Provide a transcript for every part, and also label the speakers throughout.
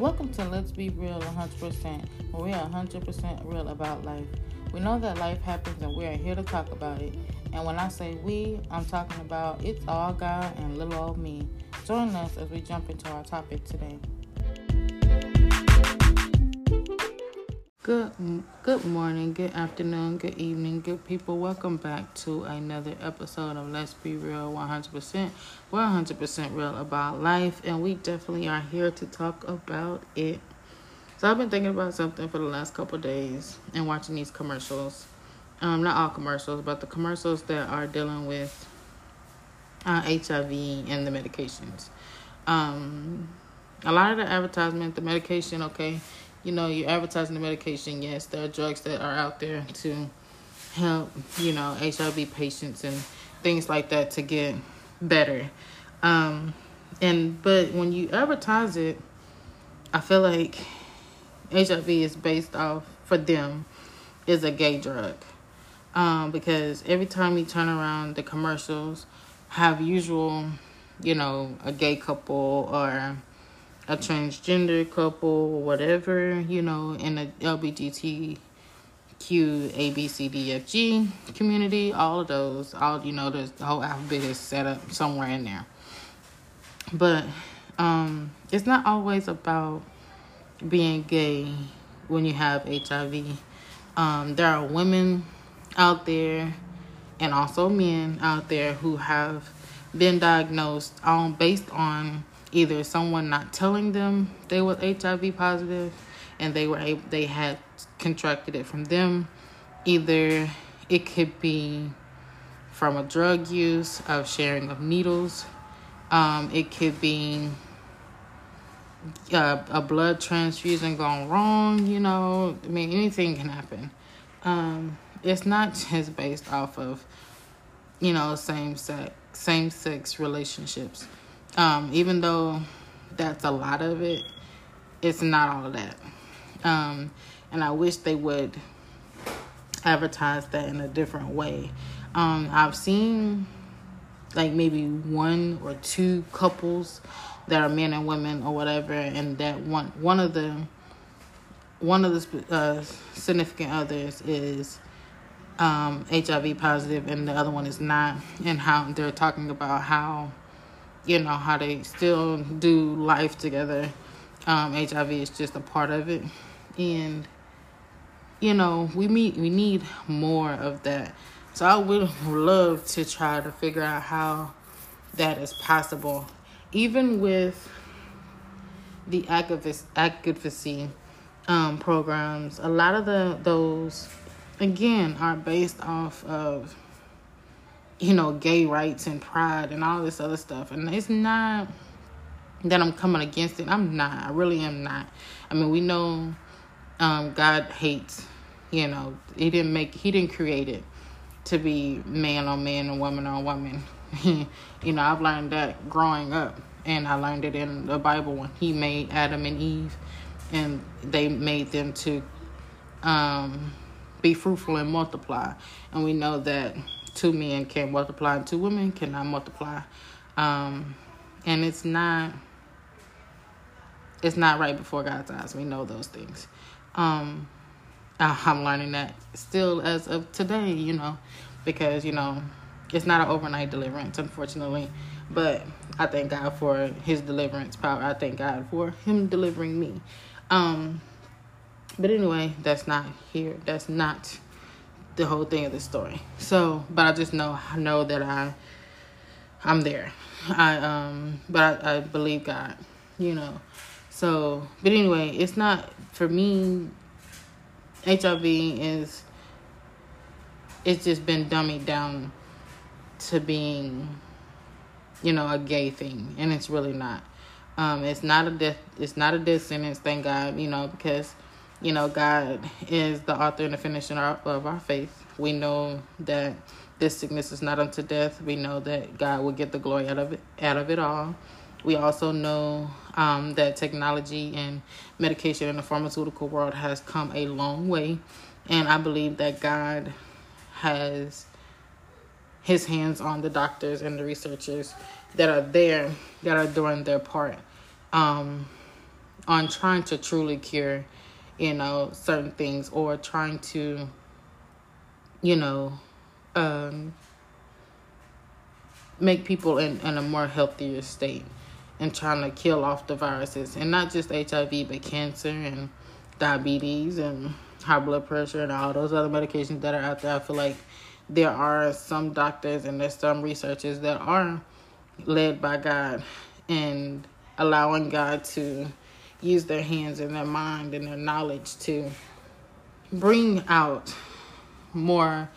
Speaker 1: Welcome to Let's Be Real 100%, where we are 100% real about life. We know that life happens and we are here to talk about it. And when I say we, I'm talking about it's all God and little old me. Join us as we jump into our topic today. Good, good morning, good afternoon, good evening, good people. Welcome back to another episode of Let's Be Real 100%. We're 100% real about life, and we definitely are here to talk about it. So I've been thinking about something for the last couple days and watching these commercials. Um, not all commercials, but the commercials that are dealing with uh, HIV and the medications. Um, a lot of the advertisement, the medication, okay you know, you're advertising the medication. Yes, there are drugs that are out there to help, you know, HIV patients and things like that to get better. Um, and but when you advertise it, I feel like HIV is based off for them is a gay drug. Um, because every time you turn around, the commercials have usual, you know, a gay couple or a transgender couple whatever, you know, in the LBGTQ, A, B, C, D, F, G community, all of those, all, you know, the whole alphabet is set up somewhere in there. But um, it's not always about being gay when you have HIV. Um, there are women out there and also men out there who have been diagnosed on based on either someone not telling them they were HIV positive and they were able, they had contracted it from them either it could be from a drug use of sharing of needles um, it could be uh, a blood transfusion gone wrong you know i mean anything can happen. Um, it's not just based off of you know same sex same sex relationships um, even though that's a lot of it, it's not all that. Um, and I wish they would advertise that in a different way. Um, I've seen like maybe one or two couples that are men and women or whatever, and that one one of the one of the uh, significant others is um, HIV positive, and the other one is not, and how they're talking about how you know how they still do life together. Um, HIV is just a part of it, and you know we meet we need more of that. So I would love to try to figure out how that is possible, even with the advocacy um, programs. A lot of the those again are based off of you know, gay rights and pride and all this other stuff. And it's not that I'm coming against it. I'm not. I really am not. I mean, we know um, God hates, you know, he didn't make he didn't create it to be man on man and woman on woman. you know, I've learned that growing up and I learned it in the Bible when he made Adam and Eve and they made them to um, be fruitful and multiply. And we know that two men can multiply and two women cannot multiply. Um, and it's not it's not right before God's eyes. We know those things. Um, I'm learning that still as of today, you know, because you know it's not an overnight deliverance, unfortunately. But I thank God for His deliverance power. I thank God for Him delivering me. Um, but anyway, that's not here. That's not the whole thing of the story. So, but I just know know that I I'm there. I um but I, I believe God, you know. So, but anyway, it's not for me HIV is it's just been dummied down to being you know a gay thing and it's really not um it's not a death it's not a death sentence thank god you know because you know, God is the author and the finisher of our faith. We know that this sickness is not unto death. We know that God will get the glory out of it, out of it all. We also know um, that technology and medication in the pharmaceutical world has come a long way, and I believe that God has His hands on the doctors and the researchers that are there that are doing their part. Um, on trying to truly cure, you know, certain things or trying to, you know, um, make people in, in a more healthier state and trying to kill off the viruses and not just HIV but cancer and diabetes and high blood pressure and all those other medications that are out there. I feel like there are some doctors and there's some researchers that are led by God and allowing God to use their hands and their mind and their knowledge to bring out more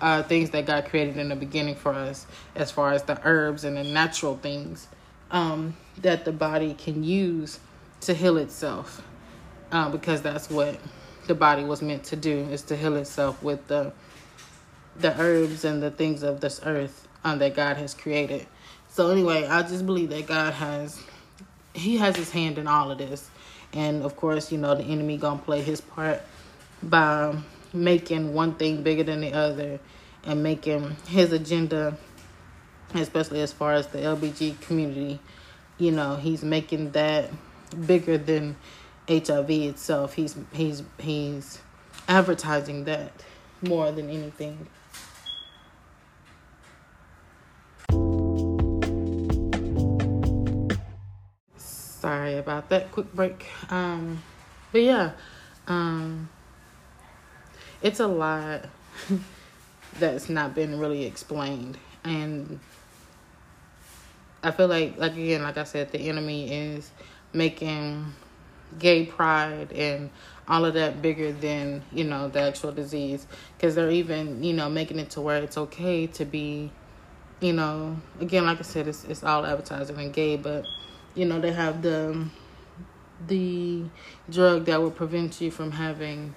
Speaker 1: uh, things that God created in the beginning for us, as far as the herbs and the natural things um, that the body can use to heal itself, uh, because that's what the body was meant to do is to heal itself with the the herbs and the things of this earth um, that God has created. So anyway, I just believe that God has he has his hand in all of this. And of course, you know, the enemy gonna play his part by making one thing bigger than the other and making his agenda, especially as far as the LBG community, you know, he's making that bigger than HIV itself. He's he's he's advertising that more than anything. About that quick break. Um but yeah, um it's a lot that's not been really explained and I feel like like again like I said the enemy is making gay pride and all of that bigger than you know the actual disease because they're even you know making it to where it's okay to be you know again like I said it's it's all advertising and gay but you know they have the the drug that will prevent you from having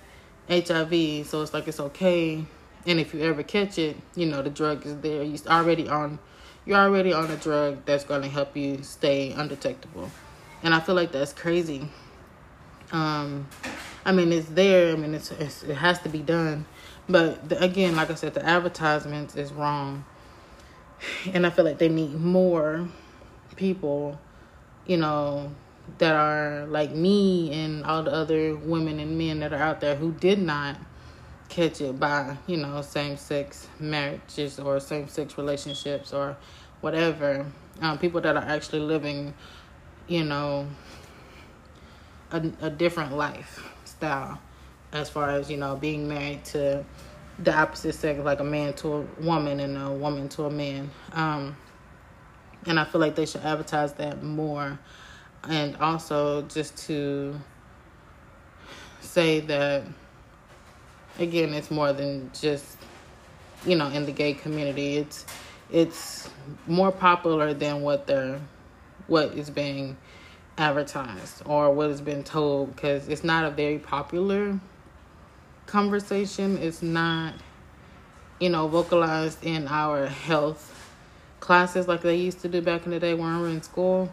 Speaker 1: HIV. So it's like it's okay. And if you ever catch it, you know the drug is there. You're already on you're already on a drug that's going to help you stay undetectable. And I feel like that's crazy. Um I mean it's there. I mean it's, it's it has to be done. But the, again, like I said, the advertisements is wrong. And I feel like they need more people, you know, that are like me and all the other women and men that are out there who did not catch it by, you know, same sex marriages or same sex relationships or whatever. Um, people that are actually living, you know, a, a different lifestyle as far as, you know, being married to the opposite sex, like a man to a woman and a woman to a man. Um, and I feel like they should advertise that more. And also just to say that again it's more than just you know in the gay community. It's it's more popular than what they're what is being advertised or what has been told. Because it's not a very popular conversation. It's not you know vocalized in our health classes like they used to do back in the day when we were in school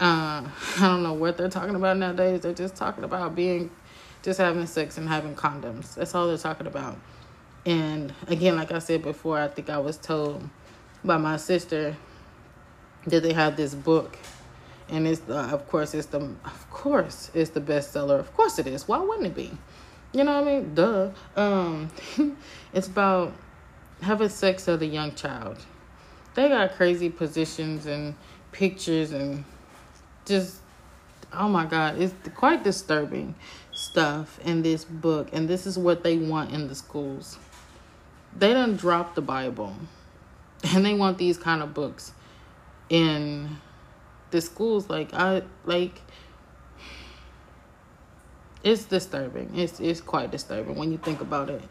Speaker 1: uh, I don't know what they're talking about nowadays. They're just talking about being, just having sex and having condoms. That's all they're talking about. And again, like I said before, I think I was told by my sister that they have this book, and it's the, of course it's the of course it's the bestseller. Of course it is. Why wouldn't it be? You know what I mean? Duh. Um, it's about having sex with a young child. They got crazy positions and pictures and just oh my god it's quite disturbing stuff in this book. And this is what they want in the schools. They don't drop the bible. And they want these kind of books in the schools. Like i like it's disturbing. It's it's quite disturbing when you think about it.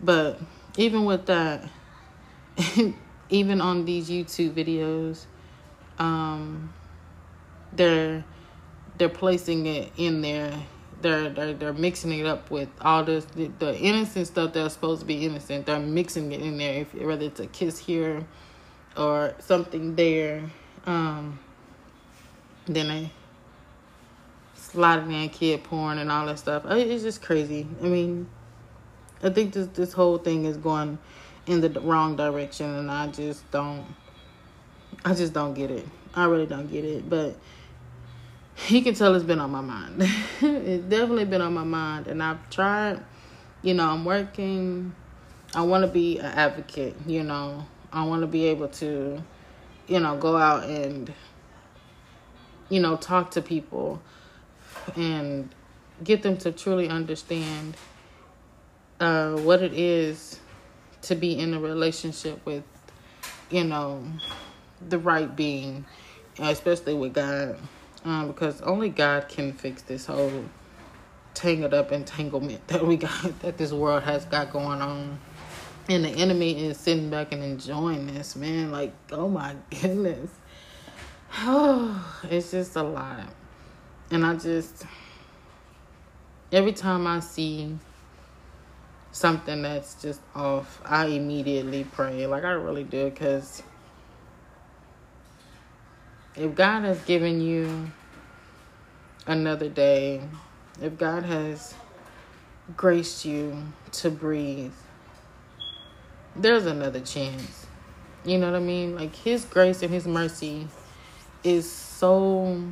Speaker 1: But even with that even on these youtube videos um they're they're placing it in there. They're they're, they're mixing it up with all this the, the innocent stuff that's supposed to be innocent. They're mixing it in there if, whether it's a kiss here or something there. Um then they sliding in kid porn and all that stuff. It's just crazy. I mean i think this this whole thing is going in the wrong direction and i just don't i just don't get it i really don't get it but he can tell it's been on my mind. it's definitely been on my mind, and I've tried. You know, I'm working. I want to be an advocate. You know, I want to be able to, you know, go out and, you know, talk to people, and get them to truly understand uh, what it is to be in a relationship with, you know, the right being, especially with God um, because only God can fix this whole tangled up entanglement that we got that this world has got going on. And the enemy is sitting back and enjoying this, man. Like, oh my goodness. Oh, it's just a lot. And I just, every time I see something that's just off, I immediately pray. Like, I really do. Because if God has given you another day, if God has graced you to breathe, there's another chance. You know what I mean? Like His grace and His mercy is so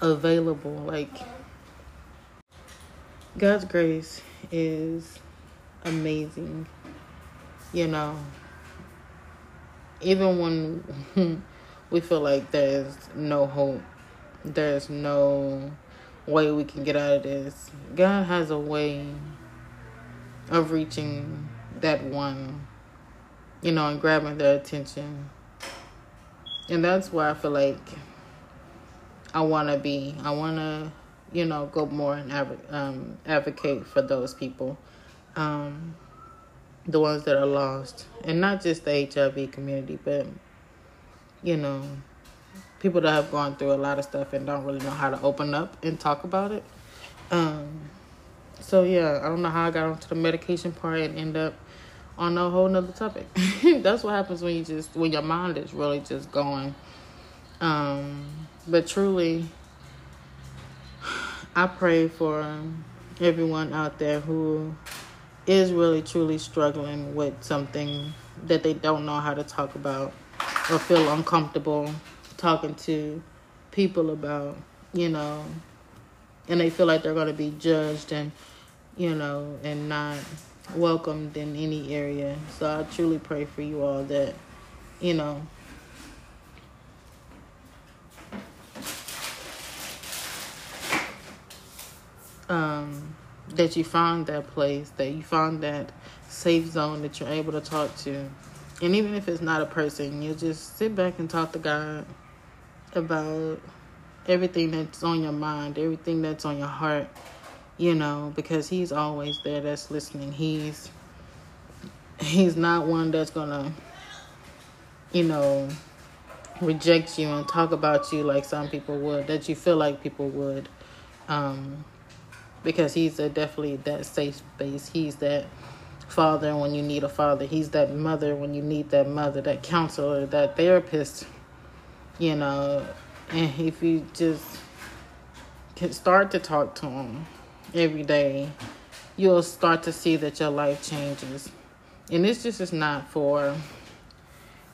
Speaker 1: available. Like God's grace is amazing. You know, even when we feel like there's no hope, there's no way we can get out of this. God has a way of reaching that one, you know, and grabbing their attention. And that's why I feel like I want to be. I want to, you know, go more and um, advocate for those people, um, the ones that are lost, and not just the HIV community, but you know, people that have gone through a lot of stuff and don't really know how to open up and talk about it. Um, so yeah, I don't know how I got onto the medication part and end up on a whole nother topic. That's what happens when you just when your mind is really just going. Um, but truly, I pray for everyone out there who is really truly struggling with something that they don't know how to talk about or feel uncomfortable talking to people about, you know, and they feel like they're going to be judged and, you know, and not welcomed in any area. So I truly pray for you all that, you know, um, that you find that place, that you find that safe zone that you're able to talk to and even if it's not a person, you just sit back and talk to God about everything that's on your mind, everything that's on your heart, you know, because he's always there that's listening. He's he's not one that's gonna, you know, reject you and talk about you like some people would, that you feel like people would. Um, because he's a definitely that safe space. He's that father when you need a father. He's that mother when you need that mother, that counselor, that therapist. You know, and if you just can start to talk to him every day, you'll start to see that your life changes. And this just is not for,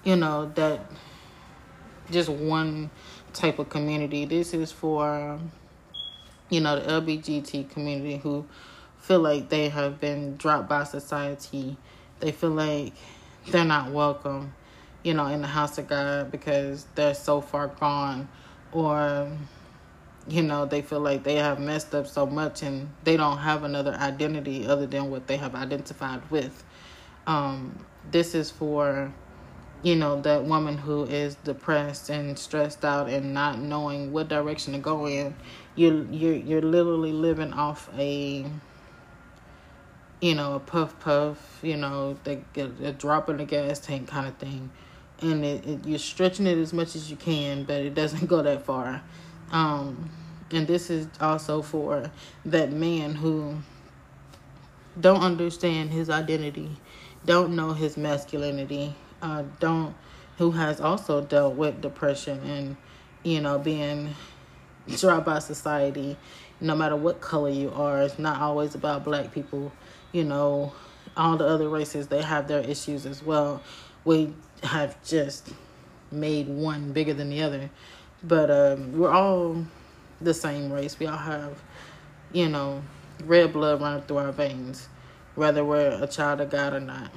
Speaker 1: you know, that just one type of community. This is for, you know, the LBGT community who feel like they have been dropped by society. They feel like they're not welcome, you know, in the house of God because they're so far gone or you know, they feel like they have messed up so much and they don't have another identity other than what they have identified with. Um, this is for, you know, that woman who is depressed and stressed out and not knowing what direction to go in. You you're you're literally living off a you know, a puff puff, you know, they get a drop in the gas tank kind of thing. And it, it, you're stretching it as much as you can, but it doesn't go that far. Um, and this is also for that man who don't understand his identity, don't know his masculinity, uh, don't who has also dealt with depression and you know being dropped by society. No matter what color you are, it's not always about black people you know, all the other races, they have their issues as well. We have just made one bigger than the other. But um, we're all the same race. We all have, you know, red blood running through our veins, whether we're a child of God or not.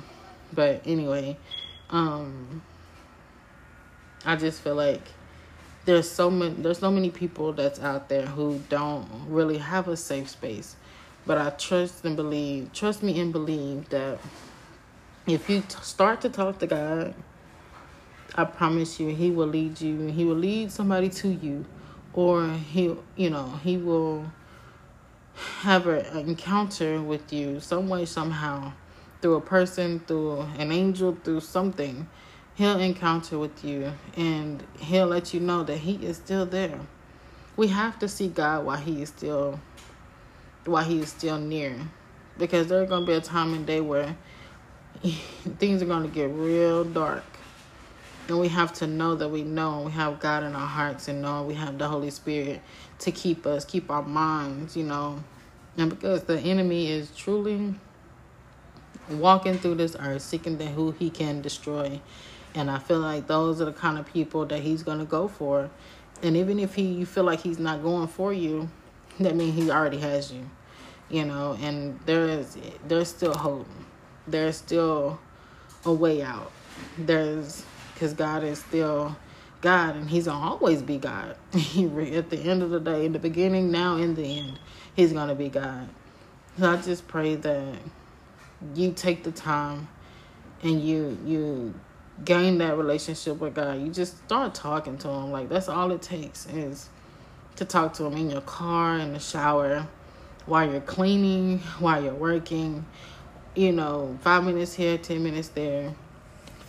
Speaker 1: But anyway, um, I just feel like there's so many there's so many people that's out there who don't really have a safe space. But I trust and believe, trust me and believe that if you t- start to talk to God, I promise you, He will lead you. He will lead somebody to you, or He, you know, He will have an encounter with you some way, somehow, through a person, through an angel, through something. He'll encounter with you, and He'll let you know that He is still there. We have to see God while He is still, while He is still near, because there's gonna be a time and day where things are gonna get real dark and we have to know that we know we have God in our hearts and know we have the Holy Spirit to keep us, keep our minds, you know. And because the enemy is truly walking through this earth seeking the who he can destroy. And I feel like those are the kind of people that he's gonna go for. And even if he you feel like he's not going for you, that means he already has you. You know, and there is there's still hope. There's still a way out. There's because God is still God and He's gonna always be God. At the end of the day, in the beginning, now, in the end, He's gonna be God. So I just pray that you take the time and you you gain that relationship with God. You just start talking to Him. Like that's all it takes is to talk to Him in your car, in the shower, while you're cleaning, while you're working. You know, five minutes here, ten minutes there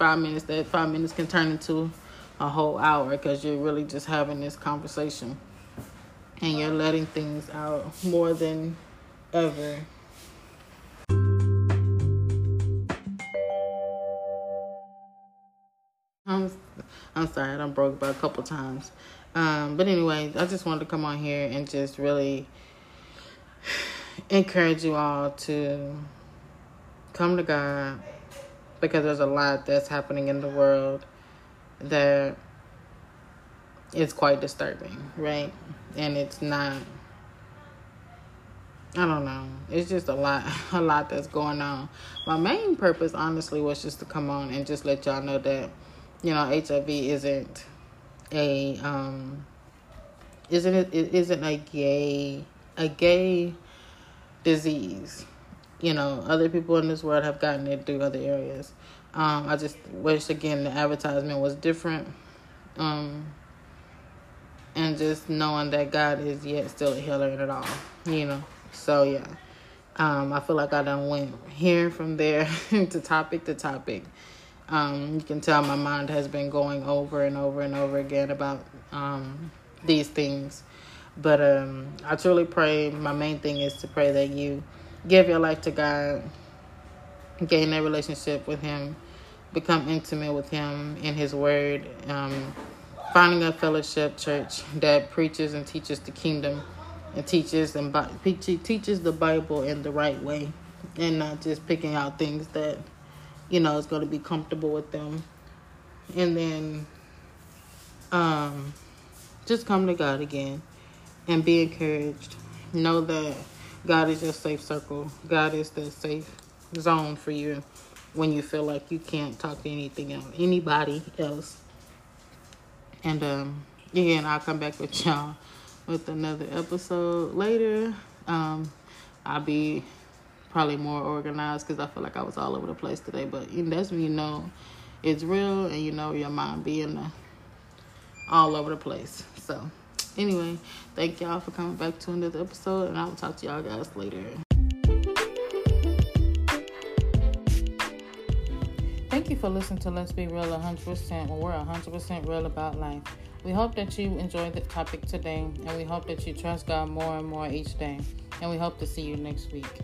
Speaker 1: five minutes, that five minutes can turn into a whole hour because you're really just having this conversation and you're letting things out more than ever. I'm, I'm sorry, I am broke about a couple times. Um, but anyway, I just wanted to come on here and just really encourage you all to come to God because there's a lot that's happening in the world that is quite disturbing, right? And it's not I don't know. It's just a lot a lot that's going on. My main purpose honestly was just to come on and just let y'all know that you know HIV isn't a um isn't it, it isn't a gay a gay disease you know, other people in this world have gotten it through other areas. Um, I just wish again the advertisement was different. Um, and just knowing that God is yet still a healer in it all, you know. So yeah. Um, I feel like I done went here from there to topic to topic. Um, you can tell my mind has been going over and over and over again about um, these things. But um, I truly pray. My main thing is to pray that you give your life to God, gain that relationship with Him, become intimate with Him in His Word, um, finding a fellowship church that preaches and teaches the kingdom and teaches and teaches the Bible in the right way, and not just picking out things that you know is going to be comfortable with them, and then um, just come to God again and be encouraged. Know that God is your safe circle. God is the safe zone for you when you feel like you can't talk to anything else, anybody else. And um, again, I'll come back with y'all with another episode later. Um, I'll be probably more organized because I feel like I was all over the place today. But that's when you know it's real and you know your mind being uh, all over the place. So anyway, thank y'all for coming back to another episode, and I will talk to y'all guys later. Thank you for listening to Let's Be Real 100% when we're 100% real about life. We hope that you enjoyed the topic today, and we hope that you trust God more and more each day. And we hope to see you next week.